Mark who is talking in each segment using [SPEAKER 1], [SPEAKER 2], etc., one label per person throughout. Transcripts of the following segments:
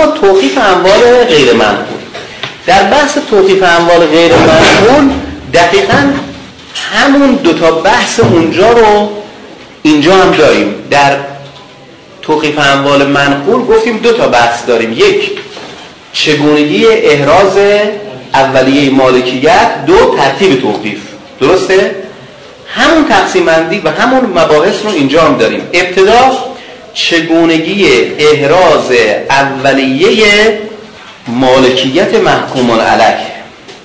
[SPEAKER 1] اما توقیف اموال غیر منقول در بحث توقیف اموال غیر منقول دقیقا همون دوتا بحث اونجا رو اینجا هم داریم. در توقیف اموال منقول گفتیم دو تا بحث داریم. یک چگونگی احراز اولیه مالکیت. دو ترتیب توقیف. درسته؟ همون تقسیم و همون مباحث رو اینجا هم داریم. ابتدا چگونگی احراز اولیه مالکیت محکومان علیه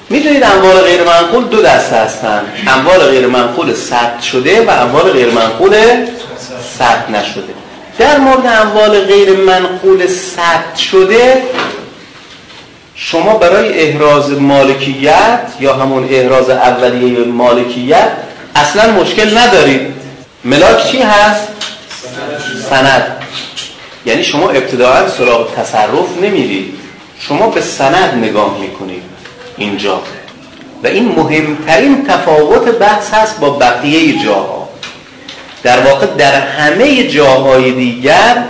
[SPEAKER 1] می‌دونید اموال غیر منقول دو دسته هستن. اموال غیر منقول ثبت شده و اموال غیر منقول ثبت نشده. در مورد اموال غیر منقول ثبت شده شما برای احراز مالکیت یا همون احراز اولیه مالکیت اصلا مشکل ندارید. ملاک چی هست؟ سند. یعنی شما ابتداعا سراغ تصرف نمیرید. شما به سند نگاه می‌کنید اینجا. و این مهمترین تفاوت بحث هست با بقیه جاها. در واقع در همه جاهای دیگر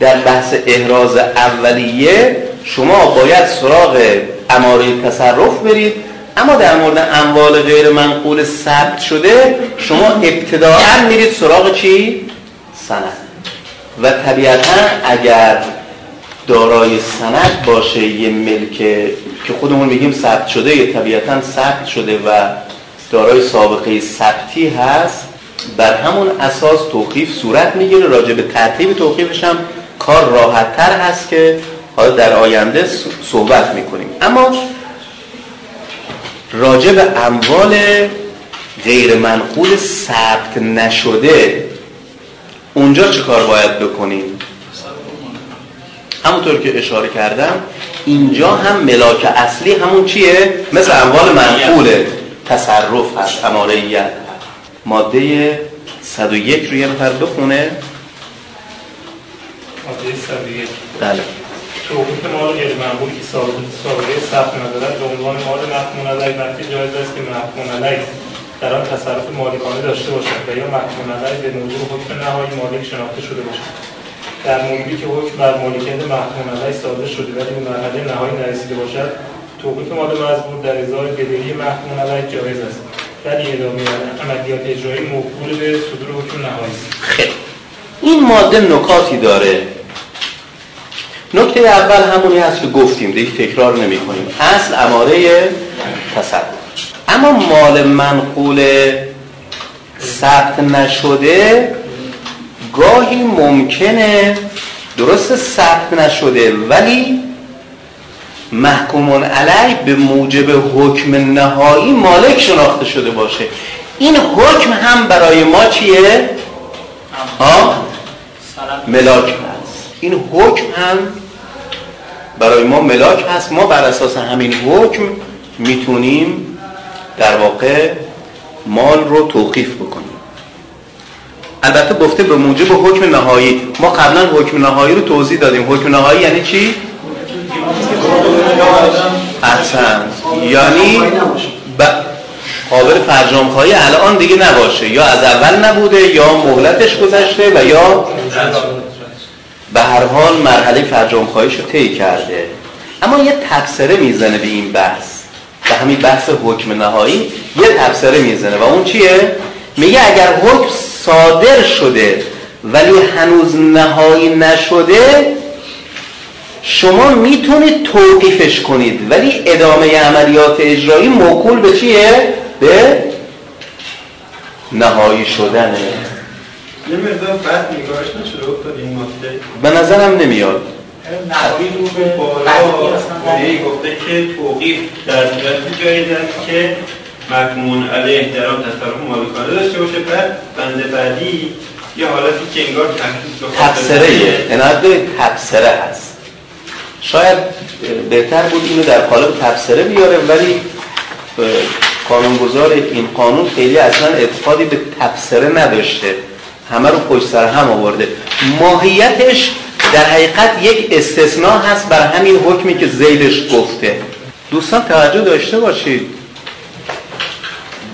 [SPEAKER 1] در بحث احراز اولیه شما باید سراغ اماره تصرف برید. اما در مورد اموال غیر منقول ثبت شده شما ابتداعا میرید سراغ چی؟ سند. و طبیعتا اگر دارای سند باشه یه ملک که خودمون میگیم ثبت شده یا طبیعتا ثبت شده و دارای سابقه ثبتی هست بر همون اساس توقیف صورت می‌گیره. راجع به ترتیب توقیفش هم کار راحت تر هست که حالا در آینده صحبت می‌کنیم. اما راجع به اموال غیر منقول ثبت نشده اونجا چه کار باید بکنیم؟ همونطور که اشاره کردم اینجا هم ملاک اصلی همون چیه؟ مثل اموال منقول تصرف هست اماریت ماده 101 رو یه نفر بخونه.
[SPEAKER 2] ماده 101
[SPEAKER 1] بله.
[SPEAKER 2] توقیف مال غیر منقول که سابقه ثبت ندارد به عنوان مال محکوم علیه وقتی جایز است که محکوم علیه. در آن تصرف مالکانه داشته باشد و یا محکوم علیه به موضوع حکم نهایی مالک شناخته شده باشد. در موردی که حکم بر مالکیت محکوم علیه صادر شده ولی به مرحله نهایی نرسیده باشد توقیف مال مزبور در ازای بدهی محکوم علیه جایز است. ولی ادامه عملیات اجرایی موکول به صدور حکم نهایی است.
[SPEAKER 1] این ماده نکاتی داره. نکته اول همونی هست که گفتیم دیگه تکرار نمی کنیم اصل اماره تصرف. اما مال منقول ثبت نشده گاهی ممکنه درست ثبت نشده ولی محکومون علی به موجب حکم نهایی مالک شناخته شده باشه این حکم هم برای ما چیه؟ ها؟ ملاک هست این حکم هم برای ما ملاک هست ما بر اساس همین حکم می‌تونیم در واقع مال رو توقیف بکنیم. البته گفته به موجب حکم نهایی ما قبلا حکم نهایی رو توضیح دادیم. حکم نهایی یعنی چی؟ احسن. یعنی ب... قابل فرجام خواهی الان دیگه نباشه. یا از اول نبوده یا مهلتش گذشته و یا به هر حال مرحله فرجام خواهیش رو طی کرده. اما یه تبصره می‌زنه به این بحث. به همین بحث حکم نهایی یه تبصره می‌زنه. و اون چیه؟ میگه اگر حکم صادر شده ولی هنوز نهایی نشده شما می‌تونید توقیفش کنید. ولی ادامه عملیات اجرایی موکول به چیه؟ به نهایی شدنه.
[SPEAKER 3] یه مقدار بد نگاهش نشده افتاد این ماده.
[SPEAKER 1] به نظرم نمیاد.
[SPEAKER 3] نهایی رو به بالا یه گفته که توقیف در صورتی جایی که مکمون علیه آن تصرف مالکانه داشته باشه. بعد بند بعدی یه حالتی که انگار
[SPEAKER 1] تبصره یه تبصره هست. شاید بهتر بود اینو در قالب تبصره بیاره ولی قانونگذار این قانون خیلی اصلا اعتقادی به تبصره نداشته. همه رو پشت سر هم آورده. ماهیتش در حقیقت یک استثناء هست بر همین حکمی که زیدش گفته. دوستان توجه داشته باشید.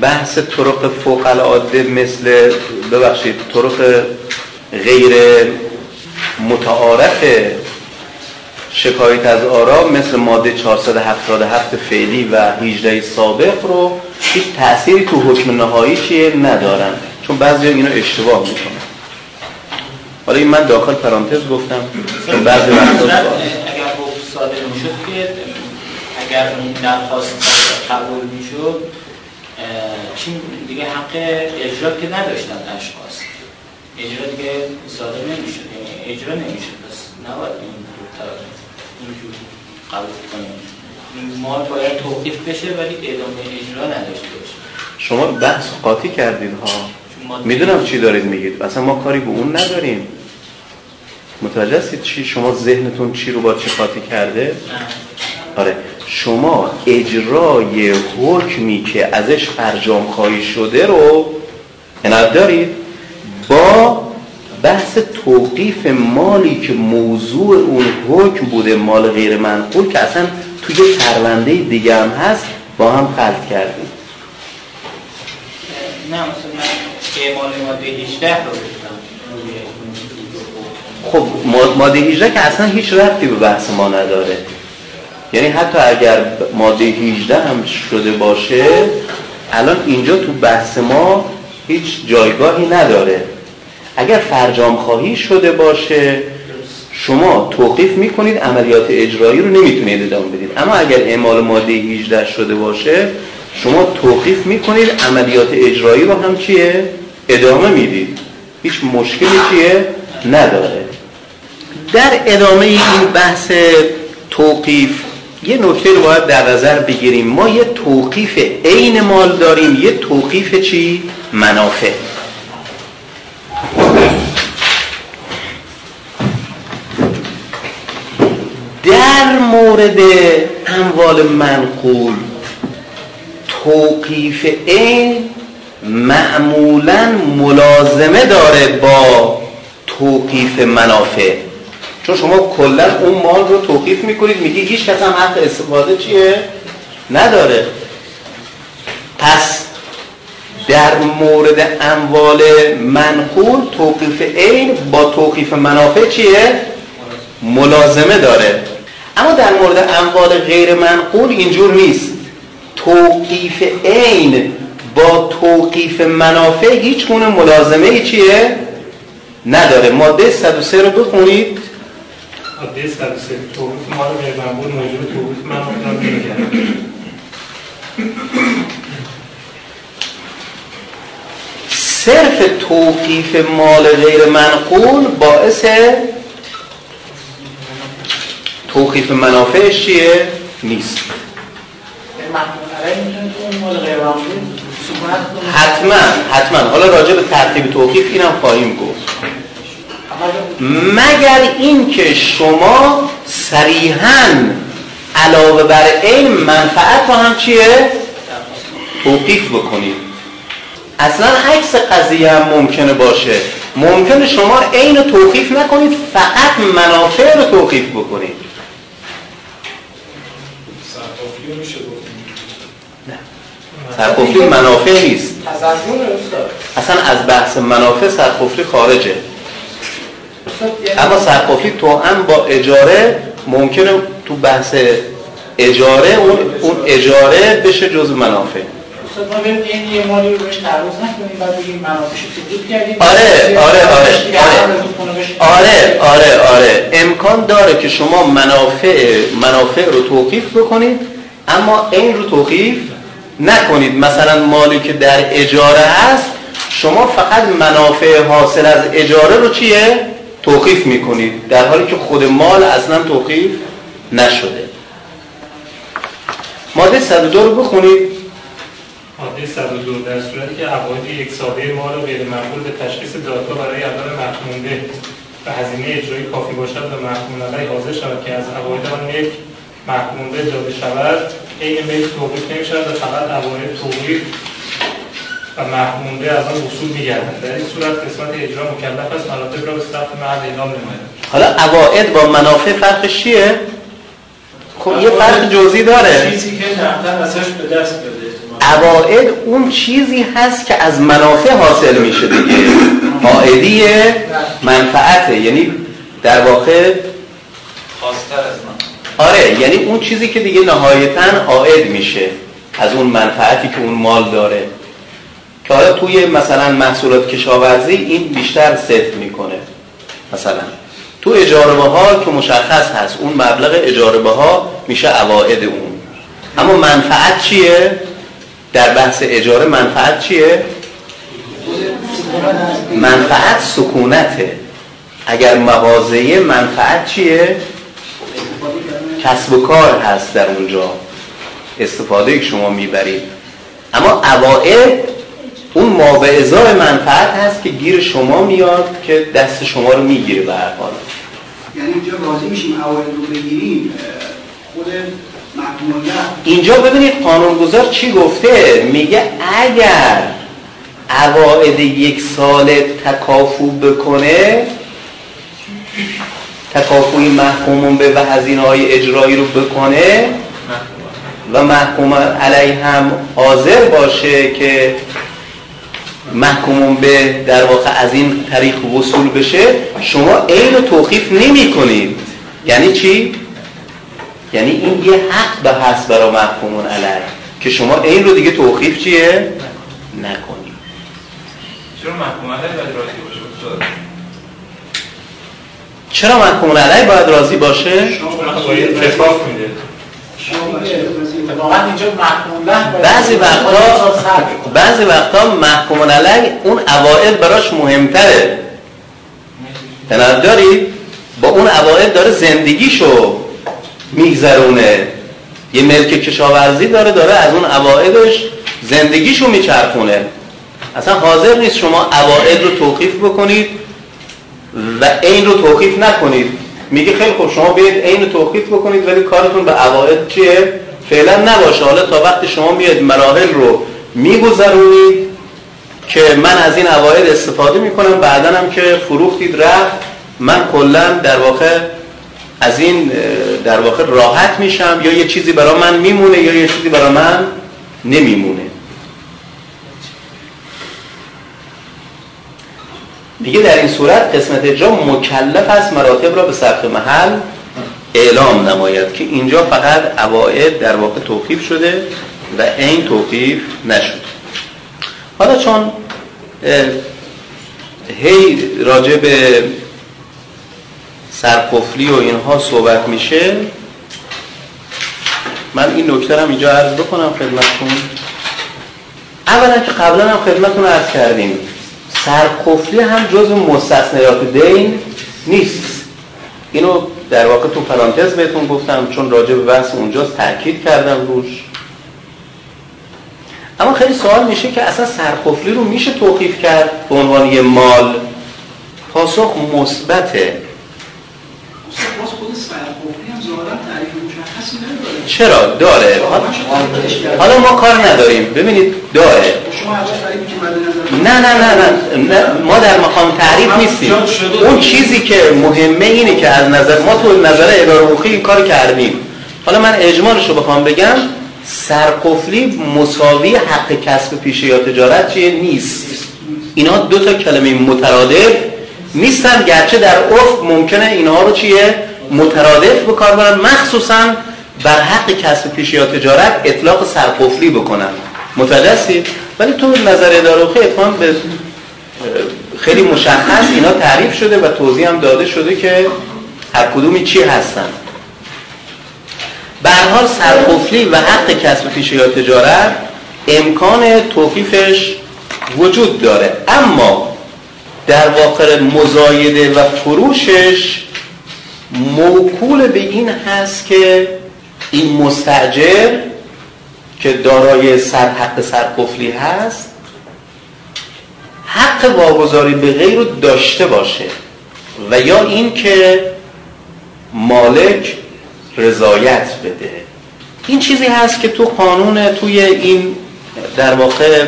[SPEAKER 1] بحث طرق فوق العاده مثل ببخشید طرق غیر متعارف شکایت از آرا مثل ماده 477 فعلی و 18 سابق رو هیچ تأثیری تو حکم نهایی چیه؟ ندارن. چون بعضی اینو اشتباه می‌کنن. حالا این من داخل پرانتز گفتم. چون بعضی
[SPEAKER 4] وقتا اگر صادر می‌شد که اگر این درخواست قبول می‌شد چین دیگه حق اجرا که نداشتن اشخاص اجرا دیگه صادر نمی‌شد یعنی اجرا نمی‌شد. پس نباید این اینجور قبول کنیم. مال باید توقیف بشه ولی ادامه اجرا نداشته باشه.
[SPEAKER 1] شما بحث قاطی کردید ها. می‌دونم چی دارید میگید. اصلا ما کاری به اون نداریم. متوجه هستید چی؟ شما ذهنتون چی رو با چی قاطی کرده؟ آره. شما اجرای حکمی که ازش فرجام خواهی شده رو عنایت دارید با بحث توقیف مالی که موضوع اون حکم بوده مال غیر منقول که اصلا توی پرونده دیگه هم هست با هم خلط کردیم.
[SPEAKER 4] نه مثلا اعمال ماده 18 رو
[SPEAKER 1] خب ماده 18 که اصلا هیچ ربطی به بحث ما نداره. یعنی حتی اگر ماده 18 هم شده باشه الان اینجا تو بحث ما هیچ جایگاهی نداره. اگر فرجام خواهی شده باشه شما توقیف می‌کنید عملیات اجرایی رو نمی‌تونید ادامه بدید. اما اگر اعمال ماده 18 شده باشه شما توقیف می‌کنید عملیات اجرایی رو هم چیه؟ ادامه می‌دید. هیچ مشکلی چیه؟ نداره. در ادامه این بحث توقیف یه نکته رو باید در نظر بگیریم. ما یه توقیف عین مال داریم. یه توقیف چی؟ منافع. در مورد اموال منقول توقیف عین معمولا ملازمه داره با توقیف منافع. چون شما کلا اون مال رو توقیف می‌کنید میگی هیچ کس هم حق استفاده چیه؟ نداره. پس در مورد اموال منقول توقیف عین با توقیف منافع چیه؟ ملازمه داره. اما در مورد اموال غیر منقول اینجور نیست. توقیف عین با توقیف منافع هیچ گونه ملازمه چیه؟ نداره. ماده 103 رو بخونید.
[SPEAKER 2] ماده 103 توقیف مال غیر منقول موجود توقیف منافع رو
[SPEAKER 1] صرف توقیف مال غیر منقول باعث توقیف منافعش چیه؟ نیست. حتما حتما. حالا راجع به ترتیب توقیف اینم خواهیم گفت. مگر اینکه شما صریحا علاوه بر این منفعت رو هم چیه؟ توقیف بکنید. اصلا عکس قضیه هم ممکنه باشه. ممکنه شما عین توقیف نکنید فقط منافع رو توقیف بکنید. سرقفلی منافع نیست. اصلا از بحث منافع سرقفلی خارجه. اما سرقفلی تو هم با اجاره ممکنه تو بحث اجاره اون, اون اجاره بشه جز منافع. آره آره آره آره. آره آره. امکان داره که شما منافع منافع رو توقیف بکنید اما این رو توقیف نکنید. مثلا مالی که در اجاره هست شما فقط منافع حاصل از اجاره رو چیه؟ توقیف می‌کنید در حالی که خود مال اصلا توقیف نشده. ماده 102 رو بخونید.
[SPEAKER 2] ماده 102 در صورتی که عواید یک ساله مال و غیر مقبول به تشخیص داتا برای اول مخمونده و هزینه اجرایی کافی باشد و مخمون علی حاضر شود که از عواید آن یک مخمونده داده شود این میل توقیف نمی شود و فقط عواید توقیف و محمونده از آن وصول میگردند در این صورت قسمت اجرا مکلف است. مناطق را به ثبت محل اعلام نماید.
[SPEAKER 1] حالا عواید با منافع فرقش چیه؟ خب یه فرق جزئی داره.
[SPEAKER 4] چیزی که ازش به دست بده
[SPEAKER 1] عواید اون چیزی هست که از منافع حاصل میشه دیگه. عائدی منفعته. یعنی در واقع
[SPEAKER 4] خواستر از من.
[SPEAKER 1] آره یعنی اون چیزی که دیگه نهایتا عائد میشه از اون منفعتی که اون مال داره. که حالا توی مثلا محصولات کشاورزی این بیشتر صرف می‌کنه مثلا. تو اجاره ها که مشخص هست اون مبلغ اجاره ها میشه عوائد اون. اما منفعت چیه؟ در بحث اجاره منفعت چیه؟ منفعت سکونته. اگر مغازه منفعت چیه؟ کسب و کار هست در اونجا. استفاده که شما می‌برید. اما عوائد اون ما ازای منفعت هست که گیر شما میاد که دست شما رو می‌گیره به هر حال.
[SPEAKER 5] یعنی اینجا راضی میشیم عوائد رو بگیریم خود
[SPEAKER 1] اینجا ببینید قانونگذار چی گفته؟ میگه اگر عوائد یک سال تکافو بکنه تکافوی محکومون به و هزینه های اجرایی رو بکنه و محکوم علیه هم حاضر باشه که محکومون به در واقع از این طریق وصول بشه شما عین رو توقیف نمی کنید یعنی چی؟ یعنی این یه حق به هست برای محکومون علیه که شما این رو دیگه توقیف چیه؟ نکنید
[SPEAKER 3] چرا محکوم علیه باید راضی باشه؟
[SPEAKER 1] چرا محکومون علیه باید راضی باشه؟
[SPEAKER 2] شما باید میده
[SPEAKER 1] بعضی وقتا بعضی وقتا محکوم علی اون اوائل براش مهمتره. تناب داری با اون اوائل داره زندگیشو میگذرونه. یه ملک کشاورزی داره داره از اون اوائلش زندگیشو میچرخونه. اصلا حاضر نیست شما اوائل رو توقیف بکنید و این رو توقیف نکنید. میگه خیلی خوب شما بیاید عین توقیف بکنید ولی کارتون به عوائد چیه؟ فعلا نباشه. حالا تا وقتی شما میاد مراحل رو میگذرونید که من از این عوائد استفاده می‌کنم بعدا هم که فروختید رفت من کلا در واقع از این در واقع راحت میشم یا یه چیزی برای من میمونه یا یه چیزی برای من نمیمونه. میگه در این صورت قسمت اجرا مکلف است مراتب را به ثبت محل اعلام نماید که اینجا فقط عوائد در واقع توقیف شده و این توقیف نشد. حالا چون هی راجع به سرقفلی و اینها صحبت میشه من این نکته هم اینجا عرض بکنم خدمتتون. اولا که قبلا هم خدمتتون عرض کردیم سرقفلی هم جز مستثنیات دین نیست. اینو در واقع تو پرانتز بهتون گفتم چون راجع به بحث اونجاست تاکید کردم روش. اما خیلی سوال میشه که اصلا سرقفلی رو میشه توقیف کرد به عنوان یه مال؟ پاسخ مثبته. چرا داره؟ حالا ما کار نداریم. ببینید داره. نه نه نه نه ما در مقام تعریف نیستیم. اون چیزی که مهمه اینه که از نظر ما تو نظر اداره حقوقی این کار کردیم. حالا من اجمالش رو بخوام بگم سرقفلی مساوی حق کسب پیشه یا تجارت چیه؟ نیست. اینا دو تا کلمه مترادف نیستن. گرچه در افق ممکنه اینها رو چیه؟ مترادف به کار برن. مخصوصا بر حق کسب پیش یا تجارت اطلاق سرقفلی بکنن متوجه ولی تو نظر اداره اتفاقا به خیلی مشخص اینا تعریف شده و توضیح هم داده شده که هر کدومی چی هستن. به حال سرقفلی و حق کسب پیش یا تجارت امکان توقیفش وجود داره. اما در واقع مزایده و فروشش موکول به این هست که این مستجر که دارای سر حق سرقفلی هست حق واگذاری به غیر رو داشته باشه. و یا این که مالک رضایت بده. این چیزی هست که تو قانون توی این در واقع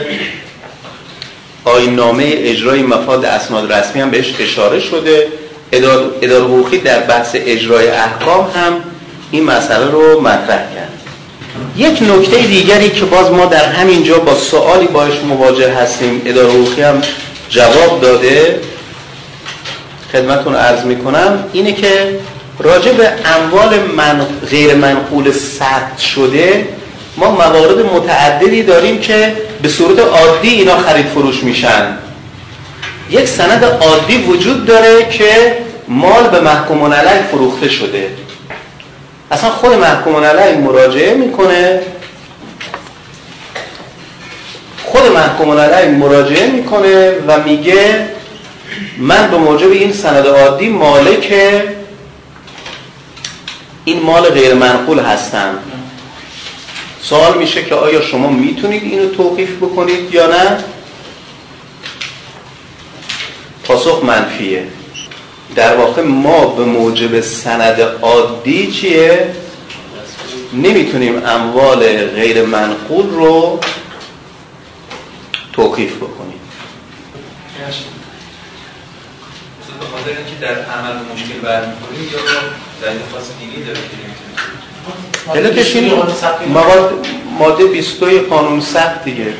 [SPEAKER 1] آینامه اجرای مفاد اسناد رسمی هم بهش اشاره شده. اداره حقوقی در بحث اجرای احکام هم این مسئله رو مطرح کرد. یک نکته دیگری که باز ما در همین جا با سوالی باش مواجه هستیم اداره حقوقی هم جواب داده خدمتون عرض می‌کنم اینه که راجع به اموال من غیر منقول ثبت شده ما موارد متعددی داریم که به صورت عادی اینا خرید فروش میشن. یک سند عادی وجود داره که مال به محکوم علیه فروخته شده. اصلا خود محکوم علیه مراجعه می‌کنه. خود محکوم علیه مراجعه می‌کنه و میگه من به موجب این سند عادی مالک این مال غیر منقول هستم. سوال میشه که آیا شما می‌تونید اینو توقیف بکنید یا نه؟ پاسخ منفیه. در واقع ما به موجب سند عادی چیه؟ نمی‌تونیم اموال غیر منقول رو توقیف بکنیم.
[SPEAKER 6] به خاطر اینکه در عمل مشکل برمیخوریم یا در خاص دینی داره
[SPEAKER 1] علتش این ماده 20 قانون ثبت دیگه.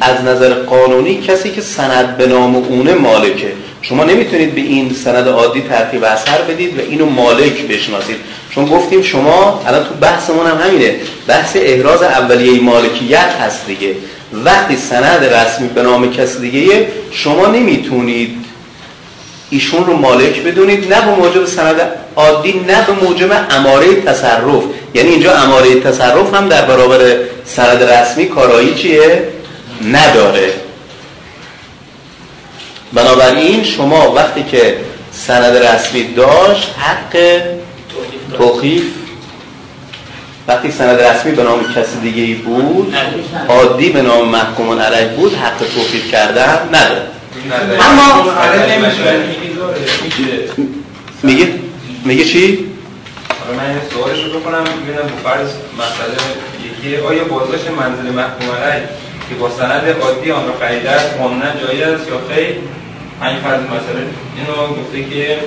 [SPEAKER 1] از نظر قانونی کسی که سند به نام اونه مالکه. شما نمی‌تونید به این سند عادی ترتیب اثر بدید و اینو مالک بشناسید. چون گفتیم شما الان تو بحثمون هم همینه. بحث احراز اولیه مالکیت هست دیگه. وقتی سند رسمی به نام کسی دیگه شما نمی‌تونید ایشون رو مالک بدونید نه به موجب سند عادی نه به موجب اماره تصرف. یعنی اینجا اماره تصرف هم در برابر سند رسمی کارایی چیه؟ نداره. بنابراین شما وقتی که سند رسمی داشت حق توقیف وقتی سند رسمی به نام کسی دیگه ای بود عادی به نام محکوم علیه بود حق توقیف کردن نداره اما میگه میگه چی؟
[SPEAKER 6] من این سوالش رو بکنم ببینم فرض مسئله یکی آیا بازداشت منزل محکوم علیه که با سند عادی آن را خریده است قانونا جایی است یا خیر؟ همین فرض مسئله. اینو گفته که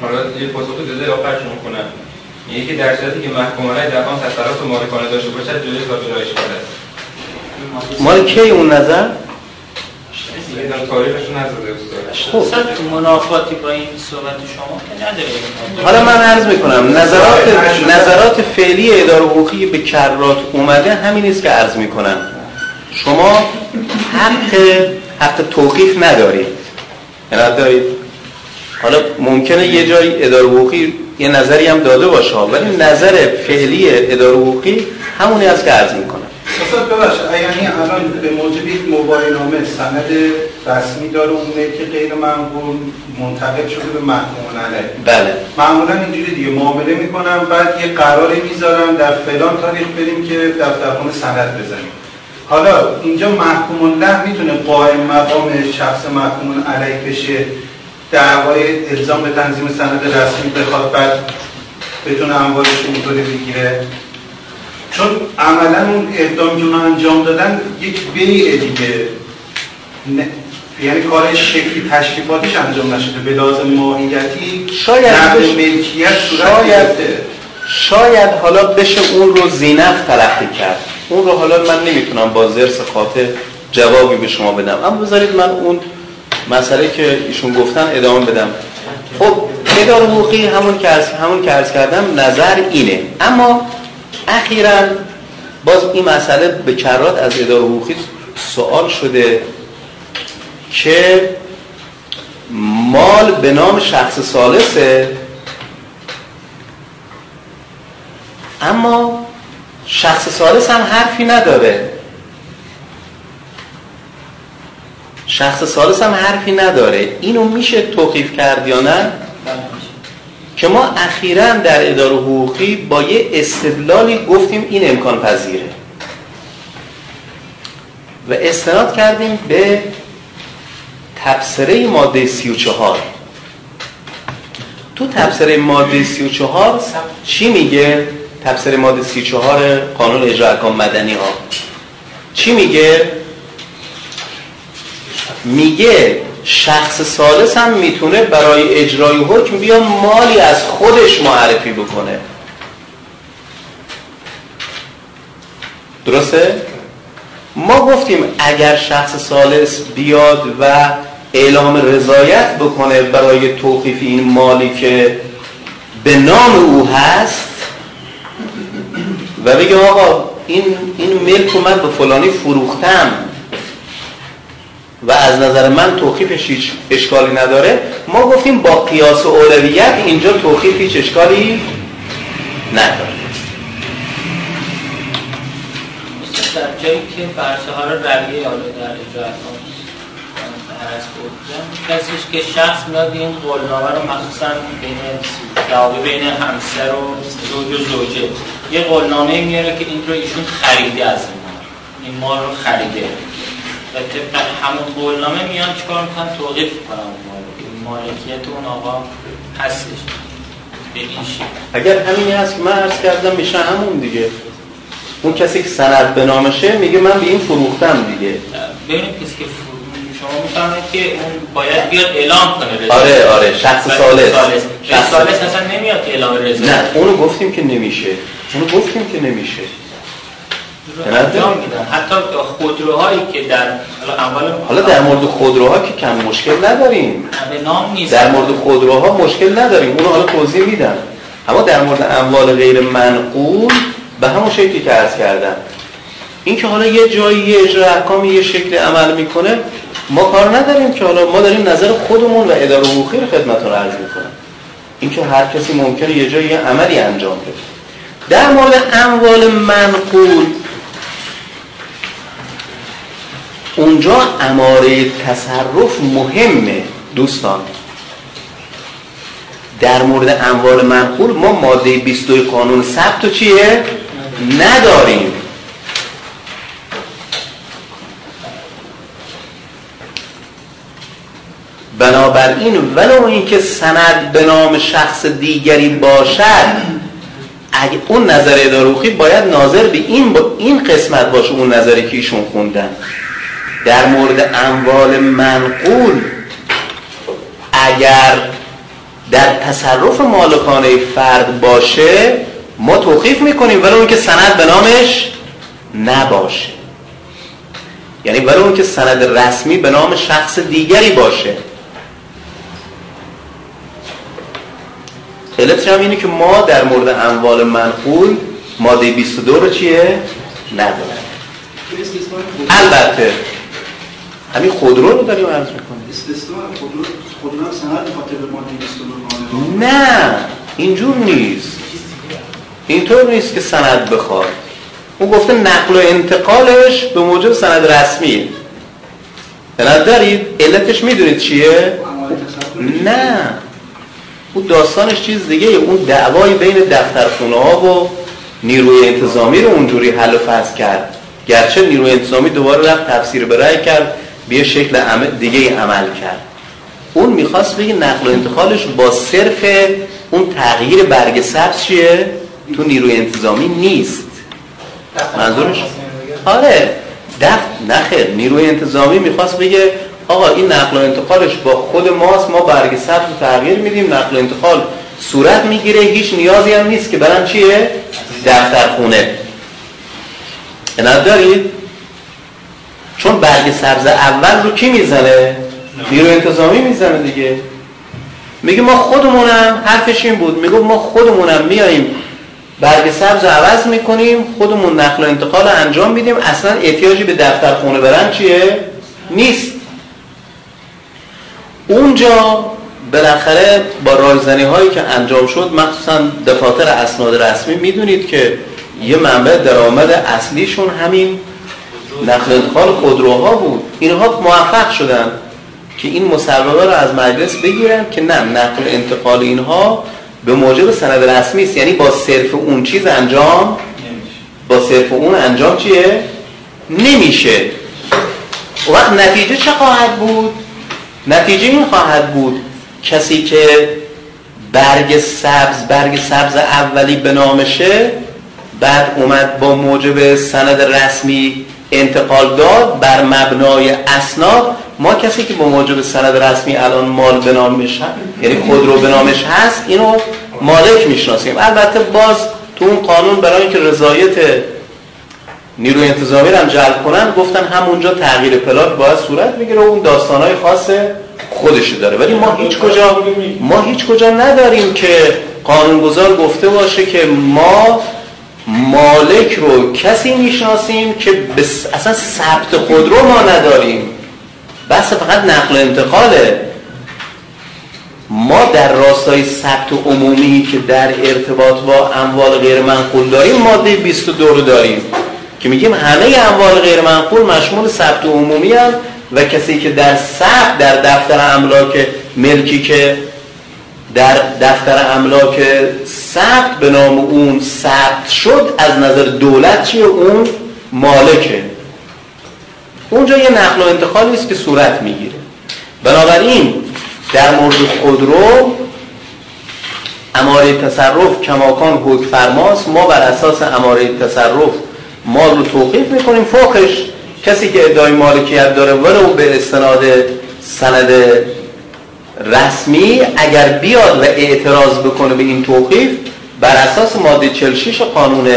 [SPEAKER 6] حالا یه پاسخ داده آخرش کنم. یکی که در صورتی که محکوم علیه در آن تصرف مالکانه داشته باشد جایز و بلا اشکال است
[SPEAKER 1] مال کی اون نظر؟
[SPEAKER 4] خب. منافاتی با این صحبت شما که نداره
[SPEAKER 1] حالا من عرض می‌کنم نظرات نظرات فعلی اداره حقوقی به کرات اومده همین نیست که عرض می‌کنم. شما حق حق توقیف ندارید یعنی دارید حالا ممکنه یه جای اداره حقوقی یه نظری هم داده باشه ولی نظر فعلی اداره حقوقی همونی از که عرض می‌کنم.
[SPEAKER 7] استاد ببخشید یعنی الان به موجب یک موبایل نامه سند رسمی داره اونه که غیر منقول منتقل شده به محکوم علیه
[SPEAKER 1] بله.
[SPEAKER 7] معمولا اینجوری دیگه معامله می‌کنم بعد یه قراری می‌ذارم در فلان تاریخ بریم که دفترخونه سند بزنیم. حالا اینجا محکوم الله می‌تونه قائم مقام شخص محکوم علیه بشه دعوای الزام به تنظیم سند رسمی بخواد بعد بتونه اموالش اونطوری بگیره. چون عملا اون اقدامی که انجام دادن یک بیعه دیگه. یعنی کار شکلی تشریفاتیش انجام نشده. به لازم ماهیتی
[SPEAKER 1] شاید
[SPEAKER 7] نقل ملکیت صورت
[SPEAKER 1] شاید شاید حالا بشه اون رو زینف تلقی کرد. اون رو حالا من نمی‌تونم با زرس خاطر جوابی به شما بدم. اما بذارید من اون مسئله که ایشون گفتن ادامه بدم. خب اداره حقوقی همون که همون که عرض کردم نظر اینه. اما اخیرا باز این مسئله به کرات از اداره حقوقی سوال شده که مال به نام شخص سالسه اما شخص سالس هم حرفی نداره. شخص سالس هم حرفی نداره. اینو میشه توقیف کرد یا نه؟ که ما اخیرا در اداره حقوقی با یه استدلالی گفتیم این امکان پذیره. و استناد کردیم به تبصره ماده 34 تو تبصره ماده 34 چی میگه؟ تبصره ماده 34 قانون اجرا احکام مدنی ها چی میگه؟ میگه شخص سالس هم می‌تونه برای اجرای حکم بیا مالی از خودش معرفی بکنه. درسته؟ ما گفتیم اگر شخص سالس بیاد و اعلام رضایت بکنه برای توقیف این مالی که به نام او هست و بگه آقا این, این ملک رو من به فلانی فروختم. و از نظر من توقیفش هیچ اشکالی نداره. ما گفتیم با قیاس و اولویت اینجا توقیف هیچ اشکالی نداره.
[SPEAKER 4] در جایی که برسه ها رو رویه حالا در اجرای کسیش که شخص میاد این قولنامه رو مخصوصا بین دعوی بین همسر و زوج و زوجه. یه قولنامه میاره که این رو ایشون خریده از این مال این مال رو خریده. و طبق همون قولنامه میان چیکار می‌کنن؟ توقیف کنن اون مال که مالکیت اون آقا هستش. به این
[SPEAKER 1] اگر همینی هست که من عرض کردم میشه همون دیگه. اون کسی که سند به نامشه میگه من به این فروختم دیگه.
[SPEAKER 4] ببینید کسی که شما می‌فهمید که اون باید بیاد اعلام کنه
[SPEAKER 1] آره آره شخص سالس
[SPEAKER 4] شخص سالس اصلا نمیاد که اعلام رضا
[SPEAKER 1] نه اونو گفتیم که نمیشه. اونو گفتیم که نمیشه.
[SPEAKER 4] حتی خودروهایی که در
[SPEAKER 1] اول حالا در مورد خودروها که کم مشکل نداریم.
[SPEAKER 4] نام نیست.
[SPEAKER 1] در مورد خودروها مشکل نداریم. اونو حالا توضیح میدم. اما در مورد اموال غیر منقول به همون شکلی که عرض کردم. این که حالا یه جایی یه اجرا احکامی یه شکل عمل می‌کنه ما کار نداریم که حالا ما داریم نظر خودمون و اداره حقوقی رو خدمتتون عرض می‌کنم. این که هر کسی ممکنه یه جایی یه عملی انجام بده. در مورد اموال منقول اونجا اماره تصرف مهمه دوستان در مورد اموال منقول ما ماده 22 قانون ثبت چیه؟ نداریم بنابراین ولو اینکه سند به نام شخص دیگری باشد اگه اون نظر اداروخی باید ناظر به این با این قسمت باشه اون نظری که ایشون خوندن. در مورد اموال منقول اگر در تصرف مالکانه فرد باشه ما توقیف می‌کنیم ولو اینکه سند به نامش نباشه. یعنی ولو اینکه سند رسمی به نام شخص دیگری باشه. علتش هم اینه که ما در مورد اموال منقول ماده 22 رو چیه؟ نداریم البته همین خودرو رو داریم عرض می‌کنیم.
[SPEAKER 5] خودرو سند ماده 22
[SPEAKER 1] نه اینجور نیست. اینطور نیست که سند بخواد. اون گفته نقل و انتقالش به موجب سند رسمیه سند دارید؟ علتش می‌دونید چیه؟ نه. اون داستانش چیز دیگه اون دعوای بین دفترخونه ها و نیروی انتظامی رو اونجوری حل و فصل کرد. گرچه نیروی انتظامی دوباره رفت تفسیر به رأی کرد به شکل عمل دیگه عمل کرد. اون می‌خواست بگه نقل و انتقالش با صرف اون تغییر برگ سبز چیه؟ تو نیروی انتظامی نیست. منظورش؟ آره. دفت نخیر نیروی انتظامی می‌خواست بگه آقا این نقل و انتقالش با خود ماست. ما برگ سبز تغییر میدیم. نقل و انتقال صورت می‌گیره. هیچ نیازی هم نیست که برن چیه؟ دفتر خونه. دارید چون برگ سبز اول رو کی می‌زنه؟ نیرو انتظامی می‌زنه دیگه. میگه ما خودمونم حرفش این بود. میگه ما خودمونم میاییم برگ سبز عوض می‌کنیم خودمون نقل و انتقال انجام میدیم. اصلا احتیاجی به دفتر خونه برن چیه؟ نیست. اونجا بالاخره با رایزنی هایی که انجام شد مخصوصا دفاتر اسناد رسمی می‌دونید که یه منبع درآمد اصلیشون همین نقل انتقال خودروها بود. اینها موفق شدن که این مصوبه رو از مجلس بگیرن که نه نقل انتقال اینها به موجب سند رسمی است. یعنی با صرف اون چیز انجام با صرف اون انجام چیه؟ نمیشه. وقت نتیجه چه خواهد بود؟ نتیجه این خواهد بود کسی که برگ سبز برگ سبز اولی به نامشه بعد اومد با موجب سند رسمی انتقال داد بر مبنای اسناد. ما کسی که با موجب سند رسمی الان مال به نامش یعنی خودرو به نامش هست اینو مالک می‌شناسیم. البته باز تو اون قانون برای اینکه رضایت نیروی انتظامی رو هم جلب کنن گفتن همونجا تغییر پلاک باید صورت بگیره و اون داستانهای خاص خودش داره. ولی ما هیچ کجا ما هیچ کجا نداریم که قانونگذار گفته باشه که ما مالک رو کسی می‌شناسیم که بس... اصلا ثبت خودرو ما نداریم. بس فقط نقل و انتقاله. ما در راستای ثبت عمومی که در ارتباط با اموال غیر منقول داریم ماده 22 رو داریم. که میگیم همه اموال غیر منقول مشمول ثبت عمومی هم و کسی که در ثبت در دفتر املاک ملکی که در دفتر املاک ثبت به نام اون ثبت شد از نظر دولت چیه؟ اون مالکه. اونجا یه نقل و انتقالی است که صورت می‌گیره. بنابراین در مورد خودرو اماره تصرف کماکان حکم فرماست. ما بر اساس اماره تصرف مال رو توقیف می‌کنیم. فوقش کسی که ادعای مالکیت داره ولو به استناد سند رسمی اگر بیاد و اعتراض بکنه به این توقیف بر اساس ماده 46 قانون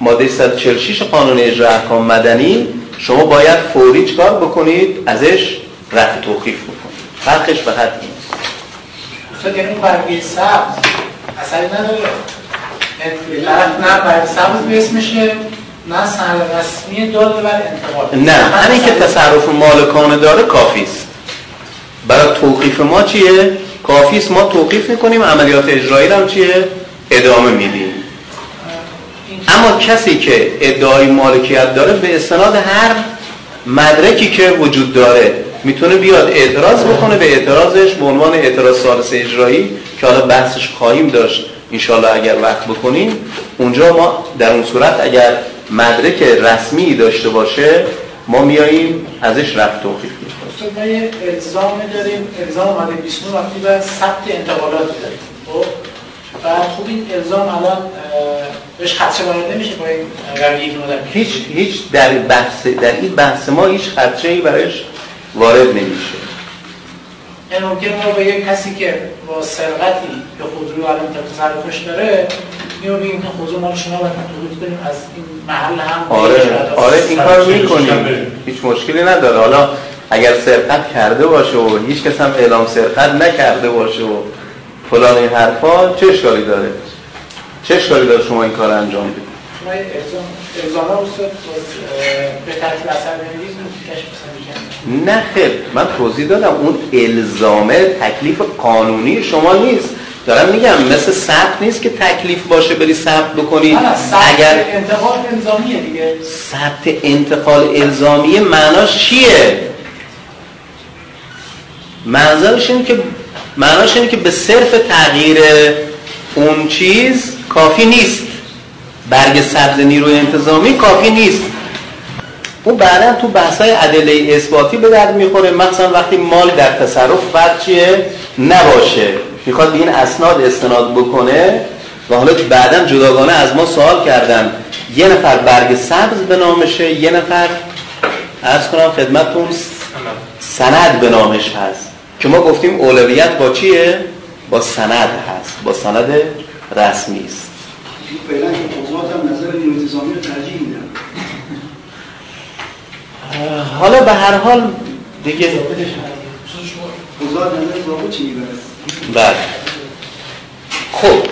[SPEAKER 1] ماده 146 قانون اجرا احکام مدنی شما باید فوری چکار بکنید؟ ازش رفع توقیف بکنید. فرقش حد این
[SPEAKER 4] استاد یعنی برگه سبز اثری نداره. طرف نه به اسمشه نه رسمی انتقال
[SPEAKER 1] نه همین که تصرف مالکانه داره کافی است. برای توقیف ما چیه؟ کافی است ما توقیف می‌کنیم عملیات اجرایی هم چیه؟ ادامه میدیم. اما کسی که ادعای مالکیت داره به استناد هر مدرکی که وجود داره می‌تونه بیاد اعتراض بکنه به اعتراضش به عنوان اعتراض سالس اجرایی که حالا بحثش خواهیم داشت. انشالله اگر وقت بکنیم اونجا ما در اون صورت اگر مدرک رسمی داشته باشه ما میاییم ازش رفت توقیف
[SPEAKER 4] می‌کنیم. ما یه الزام داریم. الزام ماده 29 وقتی به ثبت انتقالات داریم. خب و خوب این الزام الان بهش خدشه وارد نمیشه با این رویه
[SPEAKER 1] هیچ هیچ در بحث در این بحث ما هیچ خدشه ای برایش وارد نمیشه.
[SPEAKER 4] یعنی ممکن ما به یک کسی که با سرقتی به خودرو الان تصرفش داره میو بگیم که خودرو مال شما باید تولید کنیم از این محل هم
[SPEAKER 1] آره آره این کار می‌کنیم. هیچ مشکلی نداره. حالا اگر سرقت کرده باشه و هیچ کس هم اعلام سرقت نکرده باشه و فلان این حرفا چه اشکالی داره؟ چه اشکالی داره شما این کار انجام بدید؟
[SPEAKER 4] شما ارزام استاد به ترتیب اثر
[SPEAKER 1] نه خیر. من توضیح دادم اون الزامه تکلیف قانونی شما نیست. دارم میگم مثل ثبت نیست که تکلیف باشه بری ثبت بکنی.
[SPEAKER 4] اگر انتقال الزامیه دیگه.
[SPEAKER 1] ثبت انتقال الزامیه معناش چیه؟ منظورش اینه که معناش اینه که به صرف تغییر اون چیز کافی نیست. برگ سبز نیروی انتظامی کافی نیست. اون بعدا تو بحثای ادله اثباتی به درد می‌خوره. مثلا وقتی مال در تصرف فرد چیه؟ نباشه. می‌خواد این اسناد استناد بکنه و حالا بعدا جداگانه از ما سوال کردن. یه نفر برگ سبز به نامشه یه نفر ارز کنم خدمتتون سند به نامش هست. که ما گفتیم اولویت با چیه؟ با سند هست. با سند رسمی است
[SPEAKER 5] فعلا که هم نظر نیروی انتظامی رو ترجیح میدن
[SPEAKER 1] حالا به هر حال دیگه بله. خب.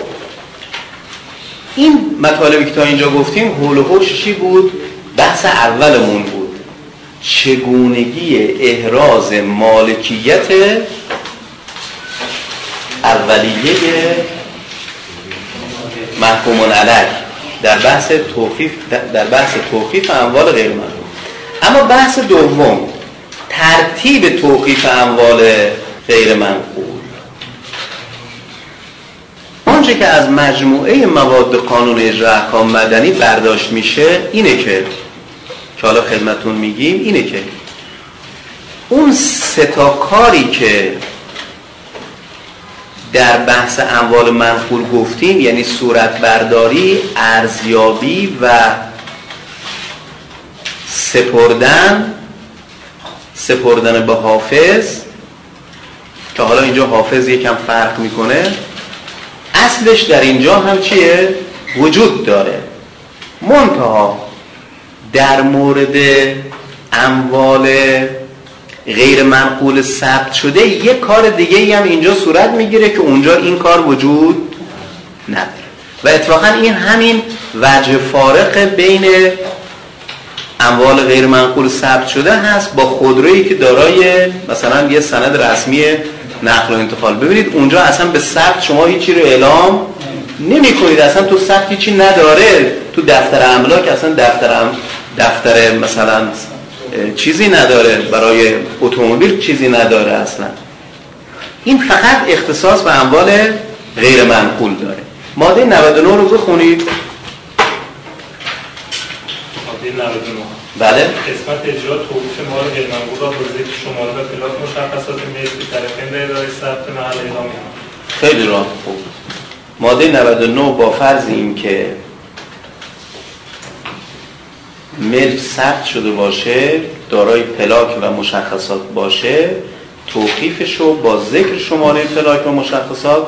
[SPEAKER 1] این مطالبی که تا اینجا گفتیم حول و چی بود؟ بحث اولمون بود. چگونگی احراز مالکیت اولیه محکومون علیه در بحث توقیف در بحث توقیف اموال غیر محکوم اما بحث دوم ترتیب توقیف اموال غیر منقول. آنچه که از مجموعه مواد قانون اجرا احکام مدنی برداشت میشه اینه که که حالا خدمتون میگیم اینه که اون سه تا کاری که در بحث اموال منقول گفتیم یعنی صورت برداری ارزیابی و سپردن سپردن به حافظ که حالا اینجا حافظ یکم فرق می‌کنه. اصلش در اینجا هم چیه؟ وجود داره. منتها در مورد اموال غیر منقول ثبت شده یک کار دیگه هم اینجا صورت می‌گیره که اونجا این کار وجود نداره. و اتفاقا این همین وجه فارق بین اموال غیر منقول ثبت شده هست با خودرویی که دارای مثلا یه سند رسمی نقل و انتقال. ببینید اونجا اصلا به ثبت شما هیچی رو اعلام نمی کنید اصلا تو ثبت هیچی نداره. تو دفتر املاک اصلا دفتر دفتر مثلا چیزی نداره. برای اتومبیل چیزی نداره اصلا. این فقط اختصاص به اموال غیر منقول داره. ماده 99 رو بخونید
[SPEAKER 2] ماده 99
[SPEAKER 1] بله.
[SPEAKER 2] قسمت اجرا توقیف مال غیر منقول را با ذکر شماره و پلاک مشخصات ملکی طرفین به اداره ثبت محل اعلام
[SPEAKER 1] خیلی راه. خوب ماده 99 با فرض این که ملک ثبت شده باشه دارای پلاک و مشخصات باشه توقیفش رو با ذکر شماره پلاک و مشخصات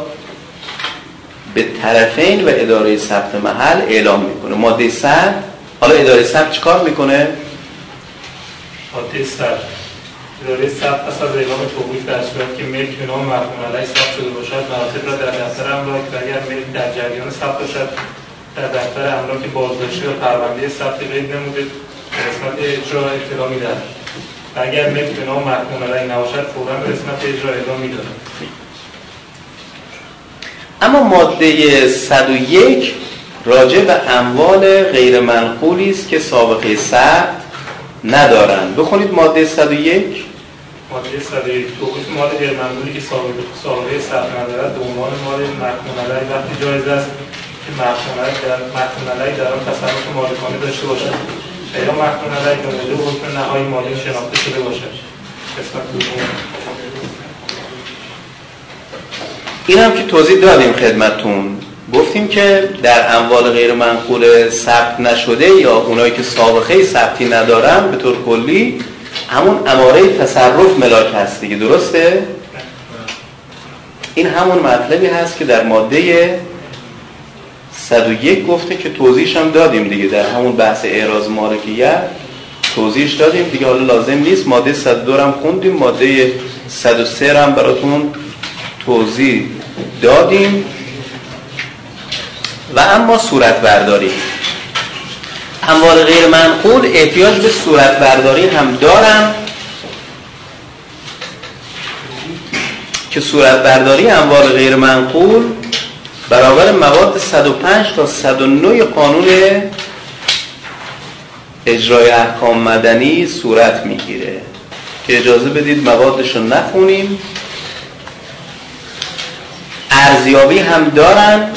[SPEAKER 1] به طرفین و اداره ثبت محل اعلام می‌کنه. ماده 100 حالا اداره ثبت چیکار می‌کنه؟
[SPEAKER 2] ماده 100 اداره ثبت پس از اعلام توقیف در صورت که ملک به نام مرحوم علیه ثبت شده باشد مراتب را در دفتر املاک و اگر ملک در جریان ثبت باشد در دفتر املاک بازداشتی و پرونده ثبت قید نموده قسمت اجرا اطلاع می‌دهد. و اگر ملک به نام محکوم علیه نباشد فورا به قسمت اجرا اعلام می‌دهد.
[SPEAKER 1] اما ماده 101 راجع به اموال غیر منقولی است که سابقه ثبت ندارند. بخونید ماده 101
[SPEAKER 2] ماده 101 توقیف مال غیر منقولی که سابقه سابقه ثبت ندارد. به عنوان مال محکوم علیه وقتی جایز است که محکوم علیه در آن تصرف مالکانه داشته باشد. یا محکوم علیه به موجب حکم نهایی مالی شناخته شده باشد. قسمت دوم
[SPEAKER 1] این هم که توضیح دادیم خدمتون. گفتیم که در اموال غیر منقول ثبت نشده یا اونایی که سابقه ثبتی ندارن به طور کلی همون اماره تصرف ملاک هست دیگه درسته؟ این همون مطلبی هست که در ماده 101 گفته که توضیحش هم دادیم دیگه در همون بحث اعراض مالکیت توضیحش دادیم دیگه حالا لازم نیست ماده 102 هم خوندیم ماده 103 هم براتون توضیح دادیم و اما صورت برداری اموال غیر منقول احتیاج به صورت برداری هم دارن که صورت برداری اموال غیر منقول برابر مواد 105 تا 109 قانون اجرای احکام مدنی صورت می‌گیره. که اجازه بدید موادش رو نخونیم. ارزیابی هم دارن.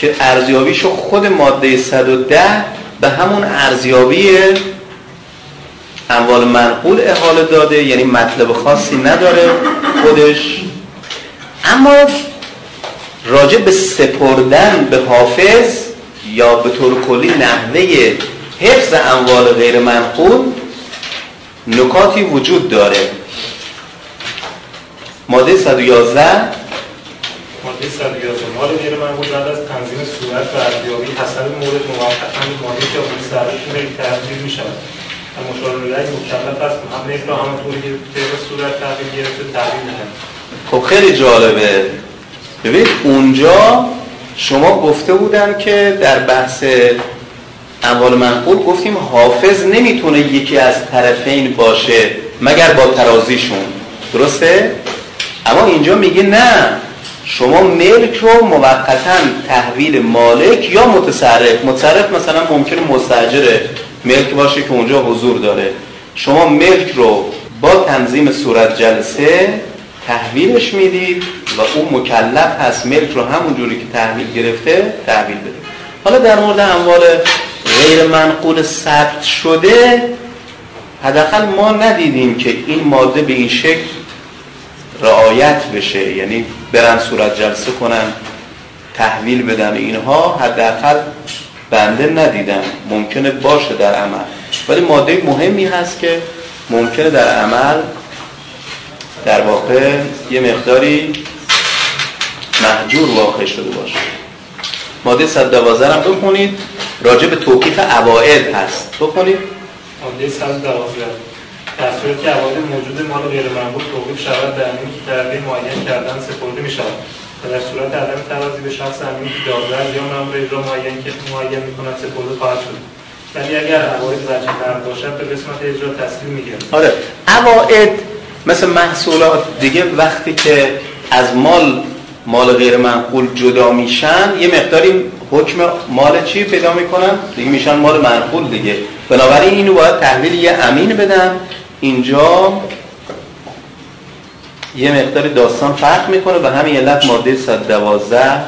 [SPEAKER 1] که ارزیابیشو خود ماده 110 به همون ارزیابی اموال منقول احاله داده یعنی مطلب خاصی نداره خودش. اما راجع به سپردن به حافظ یا به طور کلی نحوه حفظ اموال غیر منقول نکاتی وجود داره. ماده 111
[SPEAKER 2] ماده 111 مال غیر منقول صورت و حسب مورد موقتا مالی که اون سرشون به تغییر می شود و مشاور رأی مکلف است. هم یک را که طبق صورت تغییر گرفته تغییر میدن
[SPEAKER 1] خب خیلی جالبه. ببینید اونجا شما گفته بودن که در بحث اموال منقول گفتیم حافظ نمی‌تونه یکی از طرفین باشه مگر با ترازیشون. درسته؟ اما اینجا میگه نه. شما ملک رو موقتا تحویل مالک یا متصرف؟ متصرف مثلا ممکنه مستجر ملک باشه که اونجا حضور داره. شما ملک رو با تنظیم صورت جلسه تحویلش می‌دید و اون مکلف هست ملک رو همون جوری که تحویل گرفته تحویل بده. حالا در مورد اموال غیر منقول ثبت شده حداقل ما ندیدیم که این ماده به این شکل رعایت بشه یعنی برن صورت جلسه کنن تحویل بدن اینها حداقل بنده ندیدم ممکنه باشه در عمل. ولی ماده مهمی هست که ممکنه در عمل در واقع یه مقداری محجور واقع شده باشه. ماده 112 هم بخونید. راجع به توقیف عوائد هست. بخونید.
[SPEAKER 2] ماده 112 در صورت که عوارض موجود مال غیر منقول توقیف شود در این که طرفین معین کردن سپرده می شود و در صورت عدم ترازی به شخص امین که دادرز یا مامور اجرا معین که معین می کند سپرده خواهد شد. ولی اگر عوارض وجه باشد به قسمت اجرا تسلیم می‌گیرد.
[SPEAKER 1] آره. عواید مثل محصولات دیگه وقتی که از مال مال غیر منقول جدا میشن یه مقداری حکم مال چی پیدا می‌کنن؟ دیگه میشن مال منقول دیگه. بنابراین اینو باید تحویل یه امین بدن اینجا یه مقداری داستان فرق می‌کنه و همین علت ماده 112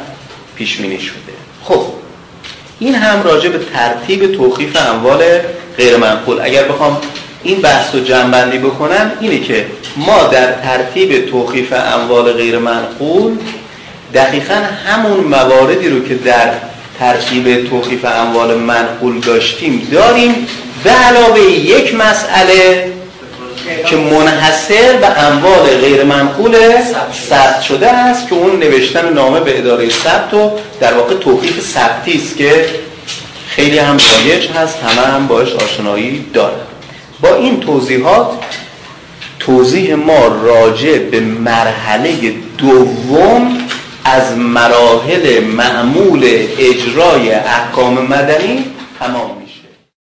[SPEAKER 1] پیش بینی شده. خب این هم راجع به ترتیب توقیف اموال غیر منقول اگر بخوام این بحث رو جنبندی بکنم اینه که ما در ترتیب توقیف اموال غیر منقول دقیقا همون مواردی رو که در ترتیب توقیف اموال منقول داشتیم داریم. به علاوه یک مسئله که منحصر به اموال غیر منقول ثبت شده است که اون نوشتن نامه به اداره ثبت و در واقع توقیف ثبتی است که خیلی هم رایج هست همه هم باش آشنایی داره با این توضیحات توضیح ما راجع به مرحله دوم از مراحل معمول اجرای احکام مدنی تمام